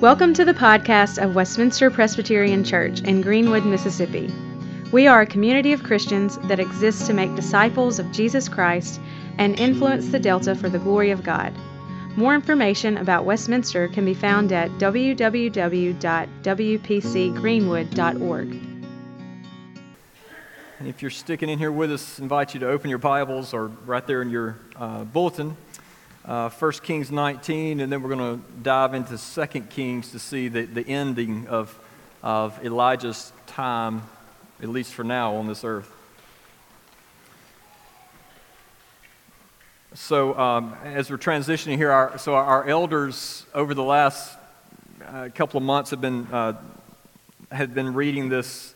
Welcome to the podcast of Westminster Presbyterian Church in Greenwood, Mississippi. We are a community of Christians that exists to make disciples of Jesus Christ and influence the Delta for the glory of God. More information about Westminster can be found at www.wpcgreenwood.org. If you're sticking in here with us, I invite you to open your Bibles or right there in your uh, bulletin, uh, 1 Kings 19, and then we're going to dive into 2 Kings to see the, the ending of, of Elijah's time, at least for now, on this earth. So, um, as we're transitioning here, our, so our elders over the last uh, couple of months have been, uh, had been reading this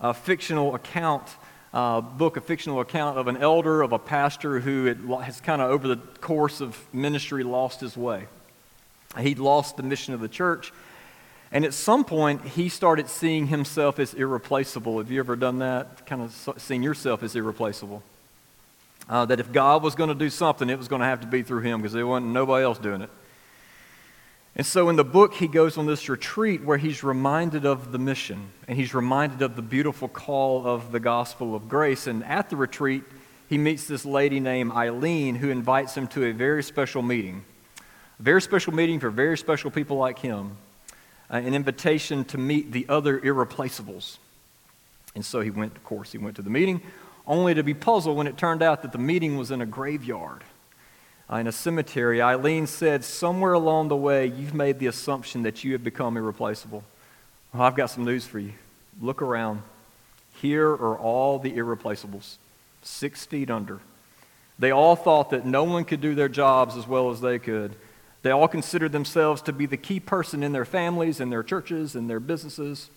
a fictional account, uh, book, a fictional account of an elder, of a pastor who had, has kind of, over the course of ministry, lost his way. He'd lost the mission of the church. And at some point, he started seeing himself as irreplaceable. Have you ever done that? Kind of seen yourself as irreplaceable? Uh, that if God was going to do something, it was going to have to be through him because there wasn't nobody else doing it. And so in the book, he goes on this retreat where he's reminded of the mission and he's reminded of the beautiful call of the gospel of grace. And at the retreat, he meets this lady named Eileen who invites him to a very special meeting. A very special meeting for very special people like him. Uh, an invitation to meet the other irreplaceables. And so he went, of course, he went to the meeting, only to be puzzled when it turned out that the meeting was in a graveyard uh, in a cemetery, Eileen said, Somewhere along the way, you've made the assumption that you have become irreplaceable. Well, I've got some news for you. Look around. Here are all the irreplaceables, six feet under. They all thought that no one could do their jobs as well as they could. They all considered themselves to be the key person in their families, in their churches, in their businesses.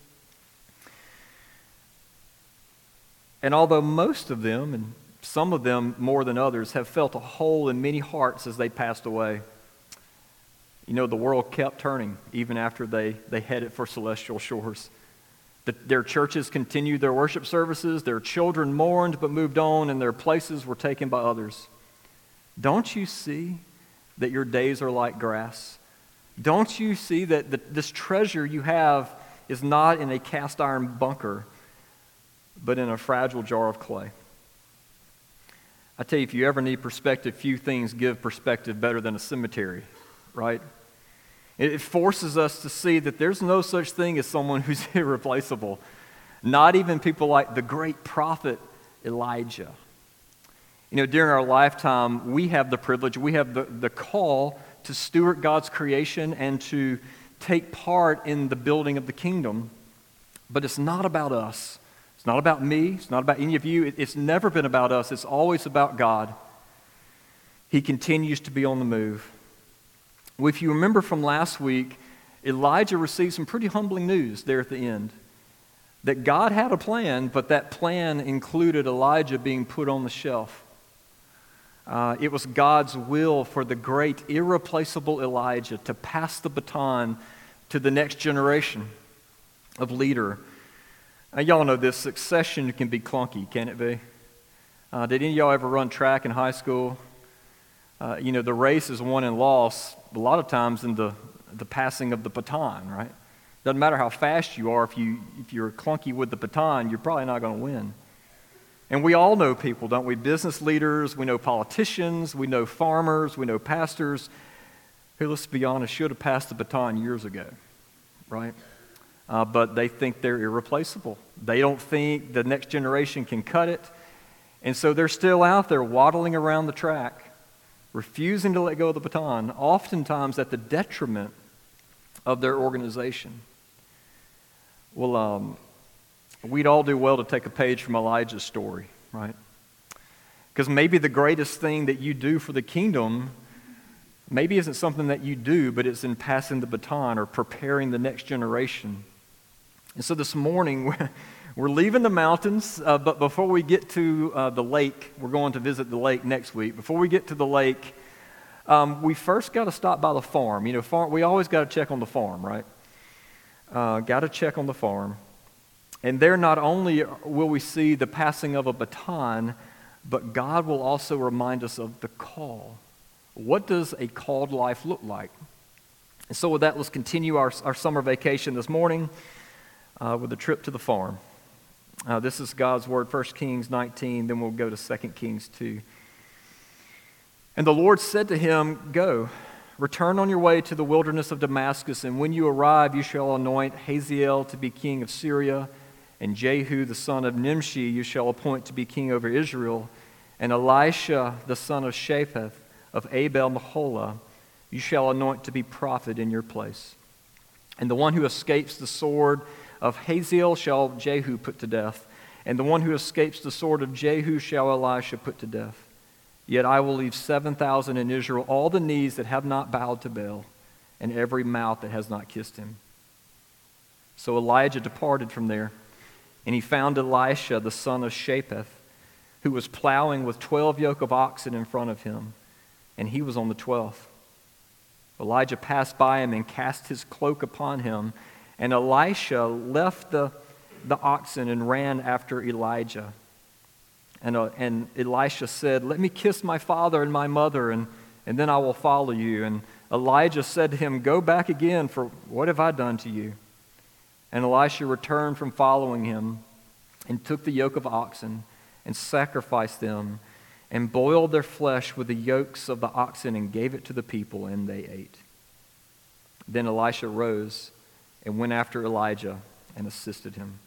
And although most of them, and some of them more than others, have felt a hole in many hearts as they passed away. You know, the world kept turning even after they, they headed for celestial shores. The, their churches continued their worship services, their children mourned but moved on, and their places were taken by others. Don't you see that your days are like grass? Don't you see that the, this treasure you have is not in a cast iron bunker, but in a fragile jar of clay? I tell you, if you ever need perspective, few things give perspective better than a cemetery, right? It forces us to see that there's no such thing as someone who's irreplaceable. Not even people like the great prophet Elijah. You know, during our lifetime, we have the privilege, we have the, the call to steward God's creation and to take part in the building of the kingdom. But it's not about us. Not about me. It's not about any of you. It's never been about us. It's always about God. He continues to be on the move. If you remember from last week, Elijah received some pretty humbling news there at the end. That God had a plan, but that plan included Elijah being put on the shelf. Uh, it was God's will for the great, irreplaceable Elijah to pass the baton to the next generation of leader now, y'all know this succession can be clunky, can it be? Uh, did any of y'all ever run track in high school? Uh, you know, the race is won and lost a lot of times in the, the passing of the baton, right? Doesn't matter how fast you are, if, you, if you're clunky with the baton, you're probably not going to win. And we all know people, don't we? Business leaders, we know politicians, we know farmers, we know pastors who, let's be honest, should have passed the baton years ago, right? Uh, but they think they're irreplaceable. They don't think the next generation can cut it. And so they're still out there waddling around the track, refusing to let go of the baton, oftentimes at the detriment of their organization. Well, um, we'd all do well to take a page from Elijah's story, right? Because maybe the greatest thing that you do for the kingdom maybe isn't something that you do, but it's in passing the baton or preparing the next generation and so this morning, we're leaving the mountains, uh, but before we get to uh, the lake, we're going to visit the lake next week. Before we get to the lake, um, we first got to stop by the farm. You know, farm, we always got to check on the farm, right? Uh, got to check on the farm. And there, not only will we see the passing of a baton, but God will also remind us of the call. What does a called life look like? And so, with that, let's continue our, our summer vacation this morning uh, with a trip to the farm. Uh, this is God's word, 1 Kings 19, then we'll go to 2 Kings 2. And the Lord said to him, Go, return on your way to the wilderness of Damascus, and when you arrive, you shall anoint Hazael to be king of Syria, and Jehu the son of Nimshi you shall appoint to be king over Israel, and Elisha the son of Shaphat of Abel Meholah you shall anoint to be prophet in your place. And the one who escapes the sword of Hazael shall Jehu put to death, and the one who escapes the sword of Jehu shall Elisha put to death. Yet I will leave 7,000 in Israel, all the knees that have not bowed to Baal, and every mouth that has not kissed him. So Elijah departed from there, and he found Elisha, the son of Shaphat, who was plowing with 12 yoke of oxen in front of him, and he was on the 12th. Elijah passed by him and cast his cloak upon him, and Elisha left the, the oxen and ran after Elijah. And, uh, and Elisha said, Let me kiss my father and my mother, and, and then I will follow you. And Elijah said to him, Go back again, for what have I done to you? And Elisha returned from following him and took the yoke of oxen and sacrificed them and boiled their flesh with the yokes of the oxen and gave it to the people, and they ate. Then Elisha rose and went after Elijah and assisted him.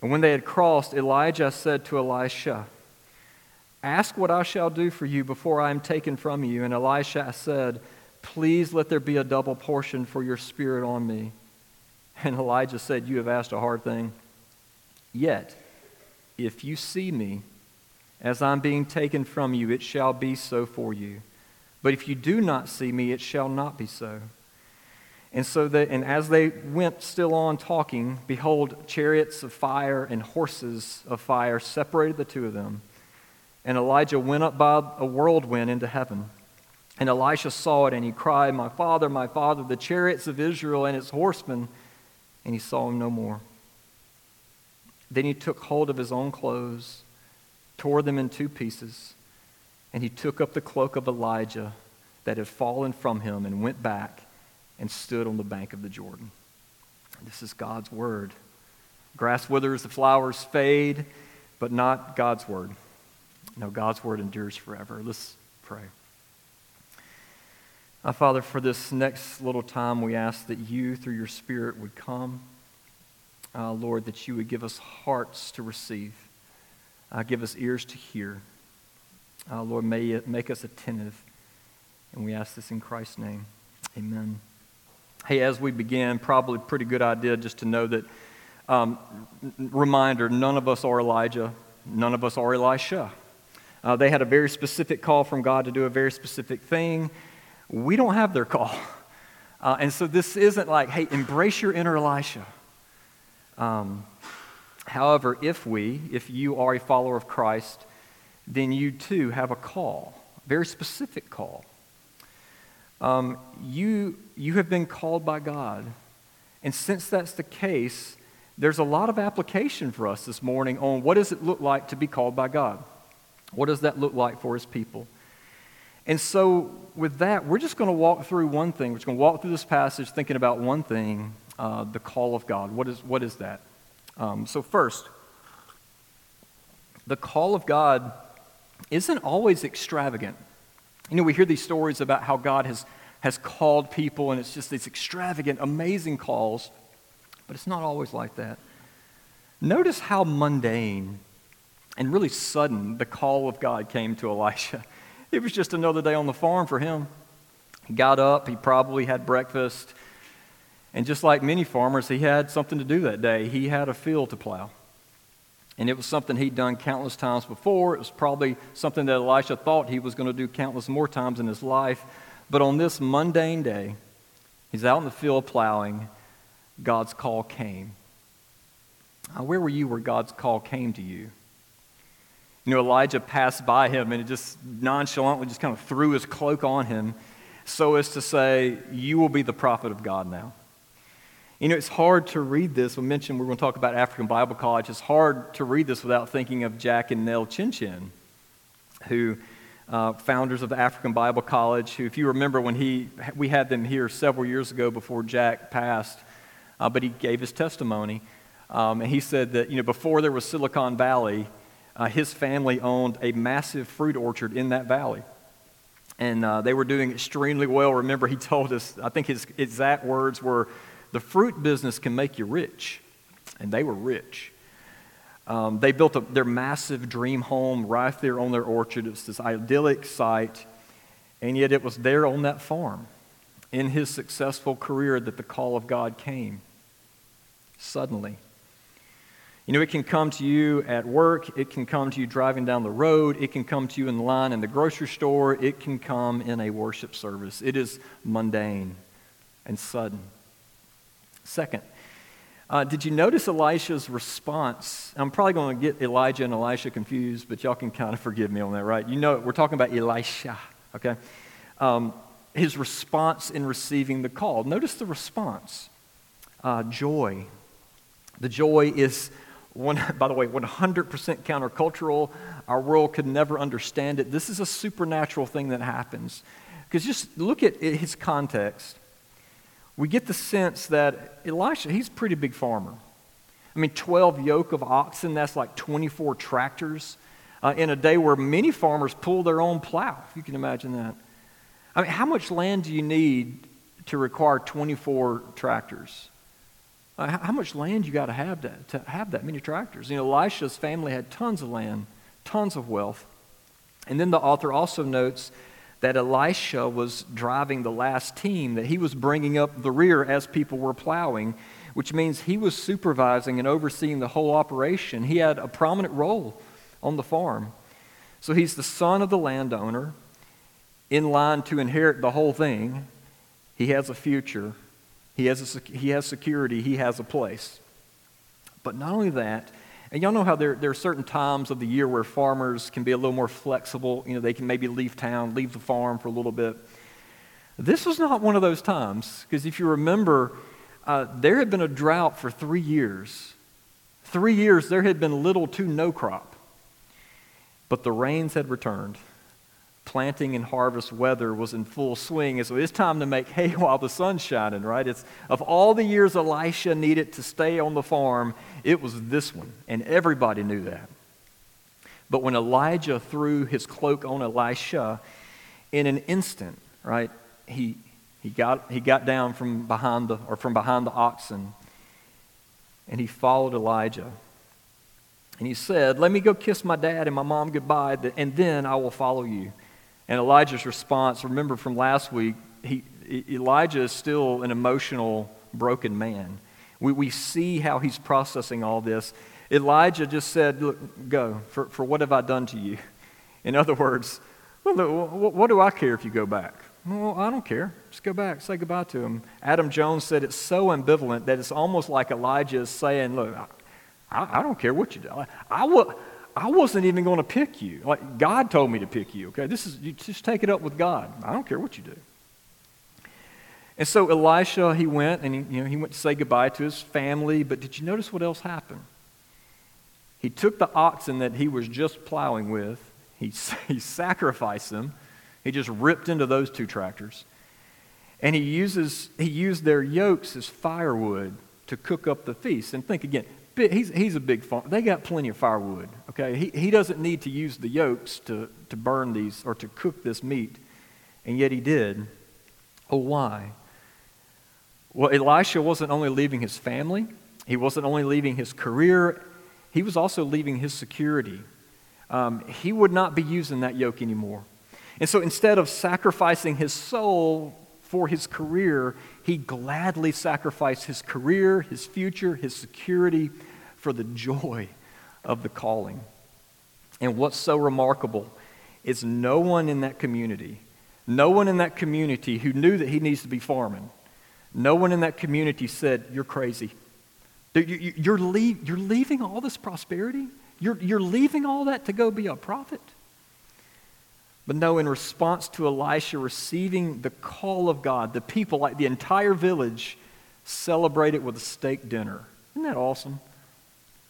And when they had crossed, Elijah said to Elisha, Ask what I shall do for you before I am taken from you. And Elisha said, Please let there be a double portion for your spirit on me. And Elijah said, You have asked a hard thing. Yet, if you see me as I'm being taken from you, it shall be so for you. But if you do not see me, it shall not be so. And so that, and as they went still on talking, behold, chariots of fire and horses of fire separated the two of them. And Elijah went up by a whirlwind into heaven. And Elisha saw it, and he cried, My father, my father, the chariots of Israel and its horsemen. And he saw him no more. Then he took hold of his own clothes, tore them in two pieces, and he took up the cloak of Elijah that had fallen from him and went back and stood on the bank of the Jordan. This is God's word. Grass withers, the flowers fade, but not God's word. No, God's word endures forever. Let's pray. Uh, Father, for this next little time, we ask that you, through your Spirit, would come. Uh, Lord, that you would give us hearts to receive, uh, give us ears to hear. Uh, Lord, may it make us attentive. And we ask this in Christ's name. Amen. Hey, as we begin, probably pretty good idea just to know that, um, reminder, none of us are Elijah, none of us are Elisha. Uh, they had a very specific call from God to do a very specific thing. We don't have their call. Uh, and so this isn't like, hey, embrace your inner Elisha. Um, however, if we, if you are a follower of Christ, then you too have a call, very specific call. Um, you, you have been called by God. And since that's the case, there's a lot of application for us this morning on what does it look like to be called by God? What does that look like for his people? And so, with that, we're just going to walk through one thing. We're just going to walk through this passage thinking about one thing uh, the call of God. What is, what is that? Um, so, first, the call of God isn't always extravagant. You know, we hear these stories about how God has, has called people, and it's just these extravagant, amazing calls, but it's not always like that. Notice how mundane and really sudden the call of God came to Elisha. It was just another day on the farm for him. He got up, he probably had breakfast, and just like many farmers, he had something to do that day. He had a field to plow. And it was something he'd done countless times before. It was probably something that Elisha thought he was going to do countless more times in his life. But on this mundane day, he's out in the field plowing. God's call came. Where were you where God's call came to you? You know, Elijah passed by him and he just nonchalantly just kind of threw his cloak on him so as to say, You will be the prophet of God now. You know, it's hard to read this. We mentioned we're going to talk about African Bible College. It's hard to read this without thinking of Jack and Nell Chinchen, who uh, founders of the African Bible College, who, if you remember when he, we had them here several years ago before Jack passed, uh, but he gave his testimony. Um, and he said that, you know, before there was Silicon Valley, uh, his family owned a massive fruit orchard in that valley. And uh, they were doing extremely well. Remember, he told us, I think his exact words were, the fruit business can make you rich. And they were rich. Um, they built a, their massive dream home right there on their orchard. It was this idyllic site. And yet it was there on that farm, in his successful career, that the call of God came. Suddenly. You know, it can come to you at work, it can come to you driving down the road, it can come to you in line in the grocery store, it can come in a worship service. It is mundane and sudden. Second, uh, did you notice Elisha's response? I'm probably going to get Elijah and Elisha confused, but y'all can kind of forgive me on that, right? You know, we're talking about Elisha, okay? Um, his response in receiving the call. Notice the response uh, joy. The joy is one, by the way, 100% countercultural. Our world could never understand it. This is a supernatural thing that happens. Because just look at his context. We get the sense that Elisha, he's a pretty big farmer. I mean, 12 yoke of oxen, that's like 24 tractors uh, in a day where many farmers pull their own plow, if you can imagine that. I mean, how much land do you need to require 24 tractors? Uh, how much land you got to have to have that many tractors? You know, Elisha's family had tons of land, tons of wealth. And then the author also notes that Elisha was driving the last team, that he was bringing up the rear as people were plowing, which means he was supervising and overseeing the whole operation. He had a prominent role on the farm. So he's the son of the landowner, in line to inherit the whole thing. He has a future. He has, a, he has security, he has a place. But not only that, and y'all know how there, there are certain times of the year where farmers can be a little more flexible. You know, they can maybe leave town, leave the farm for a little bit. This was not one of those times, because if you remember, uh, there had been a drought for three years. Three years, there had been little to no crop. But the rains had returned planting and harvest weather was in full swing. And so it's time to make hay while the sun's shining, right? It's of all the years Elisha needed to stay on the farm, it was this one. And everybody knew that. But when Elijah threw his cloak on Elisha, in an instant, right, he, he, got, he got down from behind the, or from behind the oxen and he followed Elijah. And he said, Let me go kiss my dad and my mom goodbye, and then I will follow you. And Elijah's response, remember from last week, he, Elijah is still an emotional, broken man. We, we see how he's processing all this. Elijah just said, Look, go, for, for what have I done to you? In other words, well, what, what do I care if you go back? Well, I don't care. Just go back, say goodbye to him. Adam Jones said it's so ambivalent that it's almost like Elijah is saying, Look, I, I don't care what you do. I, I will. I wasn't even going to pick you. Like God told me to pick you. Okay, this is you just take it up with God. I don't care what you do. And so Elisha, he went and he, you know, he went to say goodbye to his family. But did you notice what else happened? He took the oxen that he was just plowing with. He, he sacrificed them. He just ripped into those two tractors. And he, uses, he used their yokes as firewood to cook up the feast. And think again, he's, he's a big farm. They got plenty of firewood. Okay, he, he doesn't need to use the yokes to, to burn these or to cook this meat, and yet he did. Oh, why? Well, Elisha wasn't only leaving his family, he wasn't only leaving his career, he was also leaving his security. Um, he would not be using that yoke anymore. And so instead of sacrificing his soul for his career, he gladly sacrificed his career, his future, his security for the joy of the calling. And what's so remarkable is no one in that community, no one in that community who knew that he needs to be farming, no one in that community said, You're crazy. You're, leaving all this prosperity? You're, you're leaving all that to go be a prophet? But no, in response to Elisha receiving the call of God, the people, like the entire village, celebrated with a steak dinner. Isn't that awesome?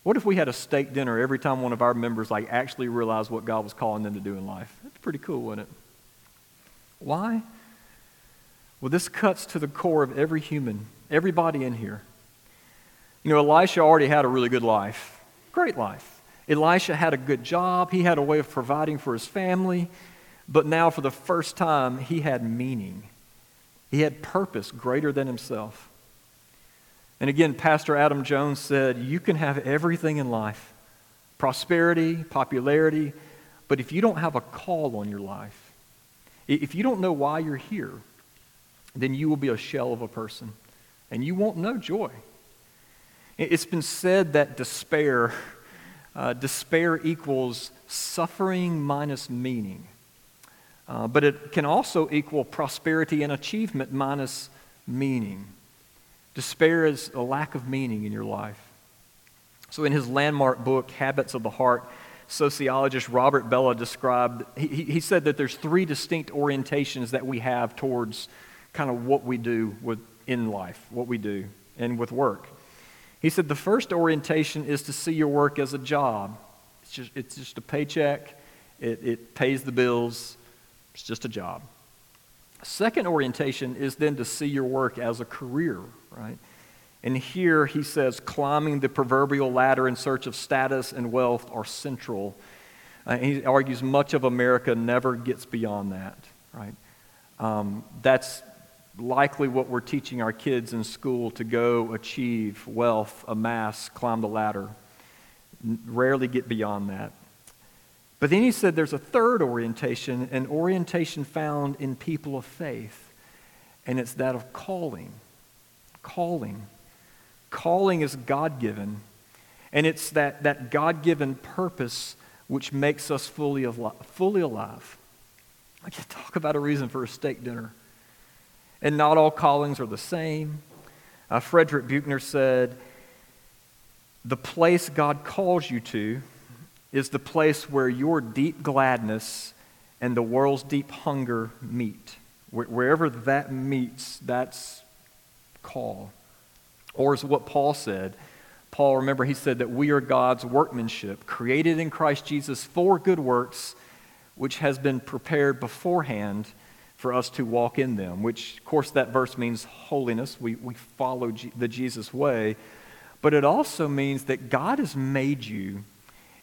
What if we had a steak dinner every time one of our members like actually realized what God was calling them to do in life? That's pretty cool, isn't it? Why? Well, this cuts to the core of every human, everybody in here. You know, Elisha already had a really good life, great life. Elisha had a good job, he had a way of providing for his family, but now for the first time, he had meaning. He had purpose greater than himself. And again, Pastor Adam Jones said, You can have everything in life prosperity, popularity, but if you don't have a call on your life, if you don't know why you're here, then you will be a shell of a person and you won't know joy. It's been said that despair, uh, despair equals suffering minus meaning. Uh, but it can also equal prosperity and achievement minus meaning. Despair is a lack of meaning in your life. So, in his landmark book, Habits of the Heart, sociologist Robert Bellah described, he, he said that there's three distinct orientations that we have towards kind of what we do with, in life, what we do, and with work. He said the first orientation is to see your work as a job. It's just, it's just a paycheck, it, it pays the bills, it's just a job. Second orientation is then to see your work as a career, right? And here he says climbing the proverbial ladder in search of status and wealth are central. Uh, he argues much of America never gets beyond that, right? Um, that's likely what we're teaching our kids in school to go achieve wealth, amass, climb the ladder. Rarely get beyond that. But then he said there's a third orientation, an orientation found in people of faith, and it's that of calling. Calling. Calling is God given, and it's that, that God given purpose which makes us fully, alive, fully alive. I can talk about a reason for a steak dinner. And not all callings are the same. Uh, Frederick Buechner said, The place God calls you to is the place where your deep gladness and the world's deep hunger meet. Wherever that meets, that's call. Or is what Paul said. Paul, remember, he said that we are God's workmanship, created in Christ Jesus for good works, which has been prepared beforehand for us to walk in them, which, of course, that verse means holiness. We, we follow G- the Jesus way. But it also means that God has made you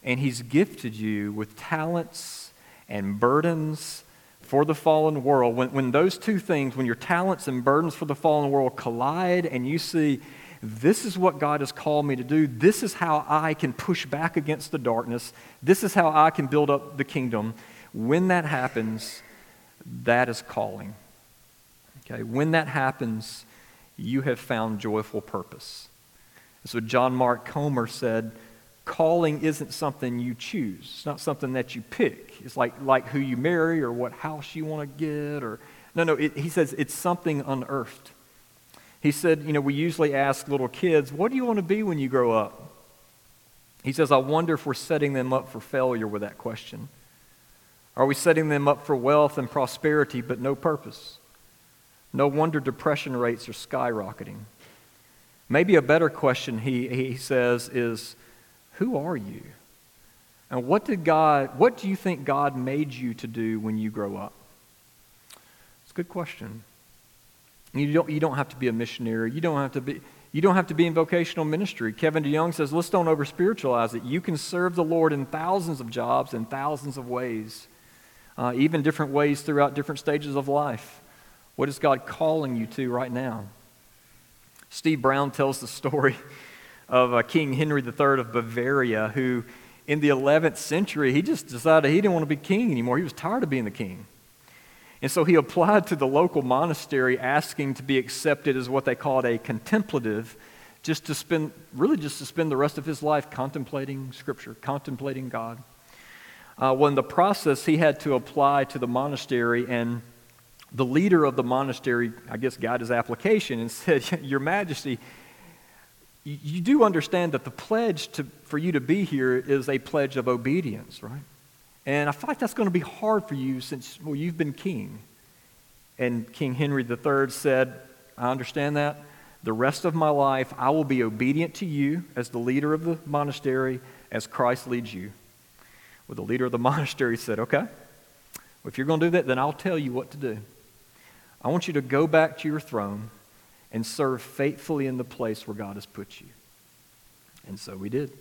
and He's gifted you with talents and burdens for the fallen world. When, when those two things, when your talents and burdens for the fallen world collide, and you see, this is what God has called me to do, this is how I can push back against the darkness, this is how I can build up the kingdom. When that happens, that is calling. Okay, when that happens, you have found joyful purpose. So John Mark Comer said, calling isn't something you choose. It's not something that you pick. It's like, like who you marry or what house you want to get or no, no, it, he says it's something unearthed. He said, you know, we usually ask little kids, what do you want to be when you grow up? He says, I wonder if we're setting them up for failure with that question. Are we setting them up for wealth and prosperity but no purpose? No wonder depression rates are skyrocketing. Maybe a better question, he, he says, is who are you? And what did God, what do you think God made you to do when you grow up? It's a good question. You don't, you don't have to be a missionary. You don't have to be, you don't have to be in vocational ministry. Kevin DeYoung says, let's don't over spiritualize it. You can serve the Lord in thousands of jobs in thousands of ways, uh, even different ways throughout different stages of life. What is God calling you to right now? Steve Brown tells the story of uh, King Henry III of Bavaria, who in the 11th century, he just decided he didn't want to be king anymore. He was tired of being the king. And so he applied to the local monastery asking to be accepted as what they called a contemplative, just to spend, really just to spend the rest of his life contemplating Scripture, contemplating God. Uh, well, in the process, he had to apply to the monastery, and the leader of the monastery, I guess, got his application and said, Your Majesty, you do understand that the pledge to, for you to be here is a pledge of obedience, right? And I feel like that's going to be hard for you since, well, you've been king. And King Henry III said, I understand that. The rest of my life, I will be obedient to you as the leader of the monastery as Christ leads you. Well, the leader of the monastery said, Okay, If you're going to do that, then I'll tell you what to do. I want you to go back to your throne and serve faithfully in the place where God has put you. And so we did.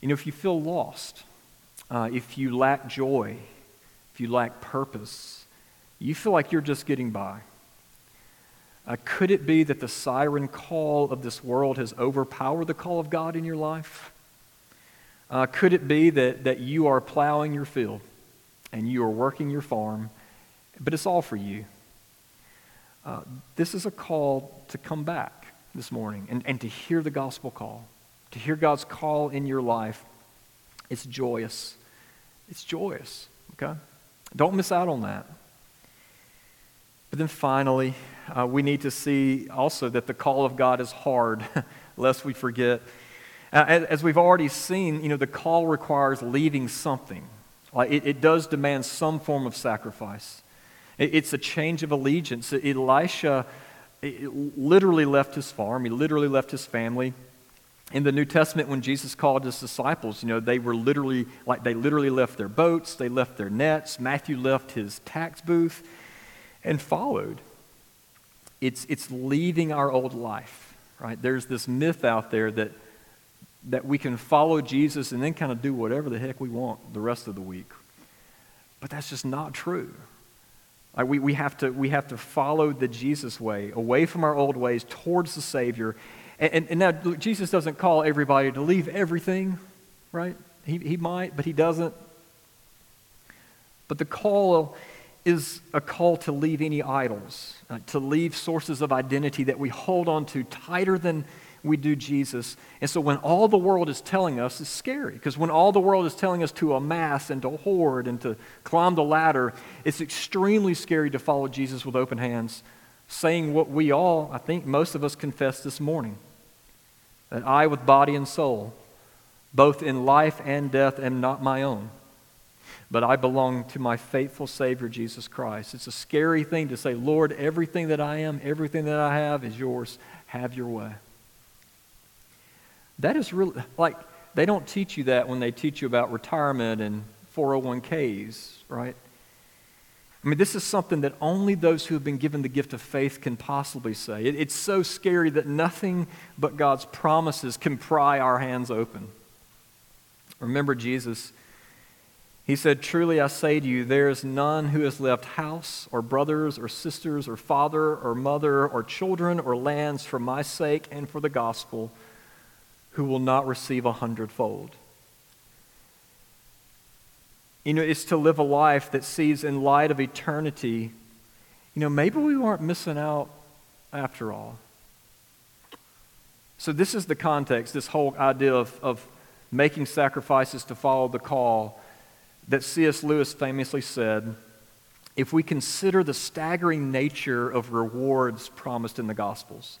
You know, if you feel lost, uh, if you lack joy, if you lack purpose, you feel like you're just getting by. Uh, could it be that the siren call of this world has overpowered the call of God in your life? Uh, could it be that, that you are plowing your field and you are working your farm, but it's all for you? Uh, this is a call to come back this morning and, and to hear the gospel call, to hear God's call in your life. It's joyous. It's joyous, okay? Don't miss out on that. But then finally, uh, we need to see also that the call of God is hard, lest we forget. Uh, as, as, we've already seen, you know, the call requires leaving something. Like it, it does demand some form of sacrifice. It, it's a change of allegiance. Elisha literally left his farm. He literally left his family. In the New Testament, when Jesus called his disciples, you know, they were literally, like, they literally left their boats, they left their nets. Matthew left his tax booth and followed. It's, it's leaving our old life, right? There's this myth out there that, that we can follow Jesus and then kind of do whatever the heck we want the rest of the week. But that's just not true. Like we, we, have to, we have to follow the Jesus way, away from our old ways, towards the Savior. And, and, and now, Jesus doesn't call everybody to leave everything, right? He, he might, but he doesn't. But the call is a call to leave any idols, uh, to leave sources of identity that we hold on to tighter than we do Jesus. And so when all the world is telling us, it's scary because when all the world is telling us to amass and to hoard and to climb the ladder, it's extremely scary to follow Jesus with open hands, saying what we all, I think most of us confess this morning that I, with body and soul, both in life and death, am not my own but I belong to my faithful Savior, Jesus Christ. It's a scary thing to say, Lord, everything that I am, everything that I have is yours. Have your way. That is really, like, they don't teach you that when they teach you about retirement and 401ks, right? I mean, this is something that only those who have been given the gift of faith can possibly say. It, it's so scary that nothing but God's promises can pry our hands open. Remember Jesus he said, Truly I say to you, there is none who has left house, or brothers, or sisters, or father, or mother, or children, or lands for my sake and for the gospel, who will not receive a hundredfold. You know, it's to live a life that sees in light of eternity, you know, maybe we weren't missing out after all. So, this is the context, this whole idea of, of making sacrifices to follow the call that C.S. Lewis famously said if we consider the staggering nature of rewards promised in the Gospels,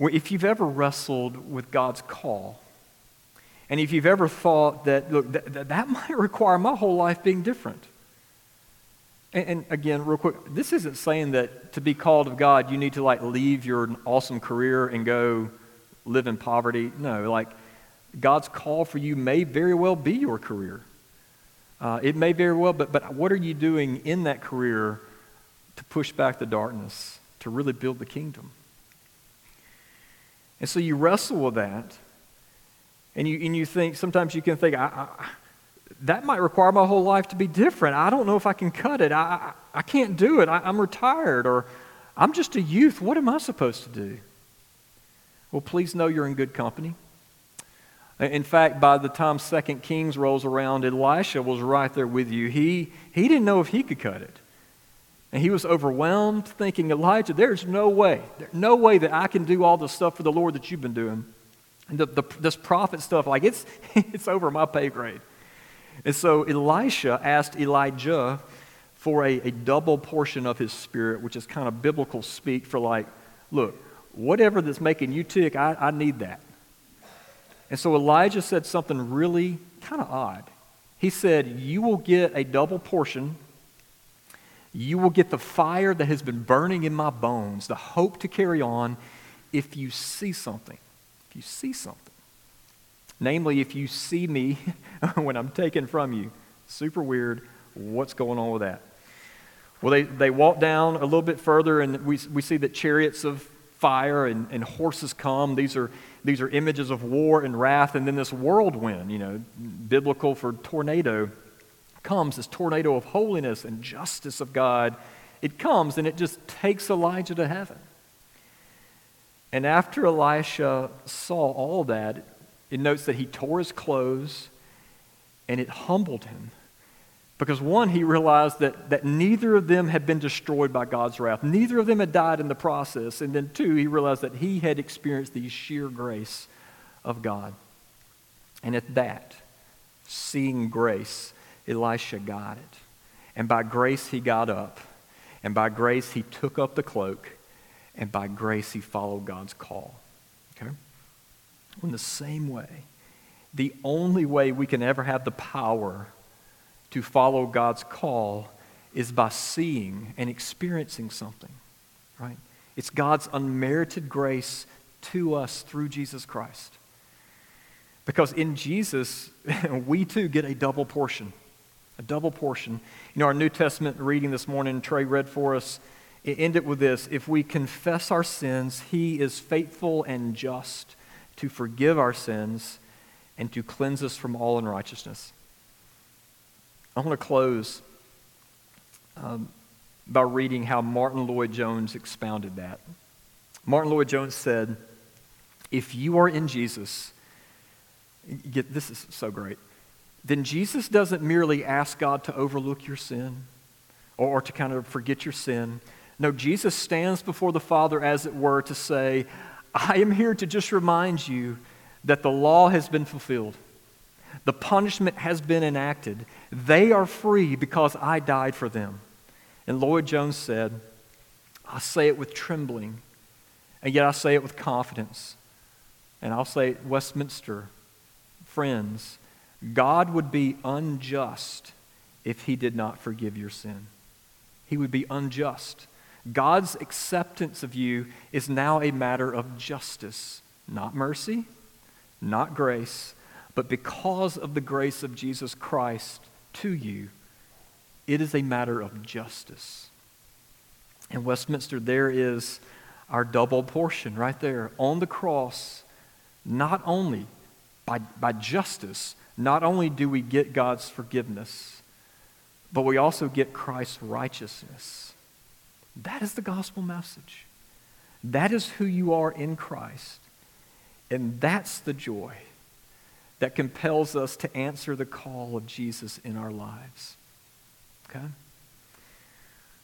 If you've ever wrestled with God's call, and if you've ever thought that, look, that, that might require my whole life being different. And, and, again, real quick, this isn't saying that to be called of God, you need to like leave your awesome career and go live in poverty. No, like God's call for you may very well be your career. Uh, it may very well, but, but what are you doing in that career to push back the darkness, to really build the kingdom? And so you wrestle with that, and you, and you think, sometimes you can think, I, I, that might require my whole life to be different. I don't know if I can cut it. I, I, I can't do it. I, I'm retired, or I'm just a youth. What am I supposed to do? Well, please know you're in good company. In fact, by the time Second Kings rolls around, Elisha was right there with you. He, he didn't know if he could cut it. And he was overwhelmed, thinking, Elijah, there's no way, there's no way that I can do all the stuff for the Lord that you've been doing. And the, the, this prophet stuff, like it's, it's over my pay grade. And so Elisha asked Elijah for a, a double portion of his spirit, which is kind of biblical speak for like, look, whatever that's making you tick, I, I need that. And so Elijah said something really kind of odd. He said, You will get a double portion. You will get the fire that has been burning in my bones, the hope to carry on, if you see something. If you see something. Namely, if you see me when I'm taken from you. Super weird. What's going on with that? Well, they, they walk down a little bit further, and we, we see that chariots of fire and, and horses come. These are, these are images of war and wrath. And then this whirlwind, you know, biblical for tornado, comes this tornado of holiness and justice of God. It comes and it just takes Elijah to heaven. And after Elisha saw all that, it notes that he tore his clothes and it humbled him. Because one, he realized that, that neither of them had been destroyed by God's wrath. Neither of them had died in the process. And then two, he realized that he had experienced the sheer grace of God. And at that, seeing grace, Elisha got it. And by grace, he got up. And by grace, he took up the cloak. And by grace, he followed God's call. Okay? In the same way, the only way we can ever have the power to follow God's call is by seeing and experiencing something, right? It's God's unmerited grace to us through Jesus Christ. Because in Jesus, we too get a double portion. A double portion. You know, our New Testament reading this morning, Trey read for us, it ended with this If we confess our sins, He is faithful and just to forgive our sins and to cleanse us from all unrighteousness. I want to close um, by reading how Martyn Lloyd-Jones expounded that. Martyn Lloyd-Jones said, If you are in Jesus, get, this is so great, then Jesus doesn't merely ask God to overlook your sin or, to kind of forget your sin. No, Jesus stands before the Father, as it were, to say, I am here to just remind you that the law has been fulfilled. The punishment has been enacted. They are free because I died for them. And Lloyd-Jones said, I say it with trembling, and yet I say it with confidence. And I'll say it, Westminster, friends, God would be unjust if he did not forgive your sin. He would be unjust. God's acceptance of you is now a matter of justice, not mercy, not grace, but because of the grace of Jesus Christ to you, it is a matter of justice. In Westminster, there is our double portion right there on the cross. Not only by, by justice, not only do we get God's forgiveness, but we also get Christ's righteousness. That is the gospel message. That is who you are in Christ. And that's the joy that compels us to answer the call of Jesus in our lives. Okay?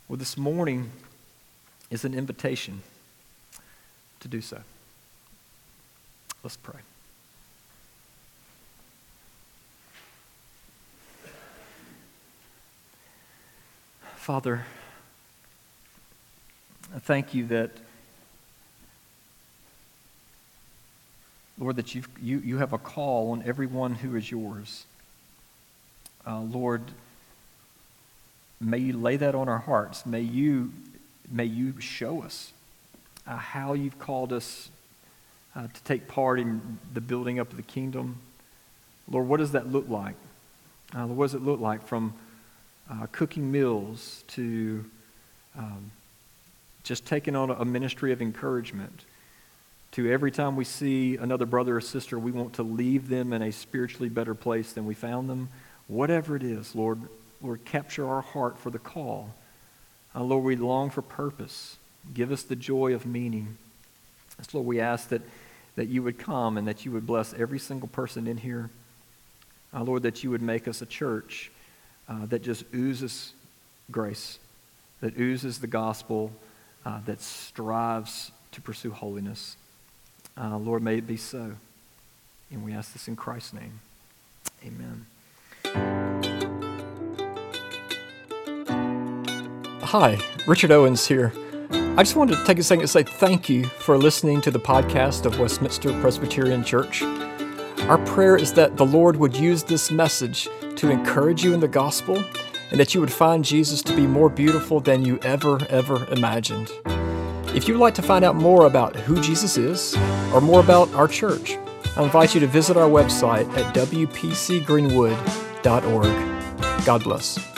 Well, this morning is an invitation to do so. Let's pray. Father, I thank you that Lord, that you you, you have a call on everyone who is yours. Uh, Lord, may you lay that on our hearts. May you, may you show us uh, how you've called us uh, to take part in the building up of the kingdom. Lord, what does that look like? Uh, what does it look like from uh, cooking meals to um, just taking on a ministry of encouragement? to every time we see another brother or sister, we want to leave them in a spiritually better place than we found them. Whatever it is, Lord, Lord, capture our heart for the call. Uh, Lord, we long for purpose. Give us the joy of meaning. Lord, we ask that, that you would come and that you would bless every single person in here. Uh, Lord, that you would make us a church uh, that just oozes grace, that oozes the gospel, uh, that strives to pursue holiness. Uh, Lord, may it be so. And we ask this in Christ's name. Amen. Hi, Richard Owens here. I just wanted to take a second to say thank you for listening to the podcast of Westminster Presbyterian Church. Our prayer is that the Lord would use this message to encourage you in the gospel and that you would find Jesus to be more beautiful than you ever, ever imagined. If you'd like to find out more about who Jesus is or more about our church, I invite you to visit our website at wpcgreenwood.org. God bless.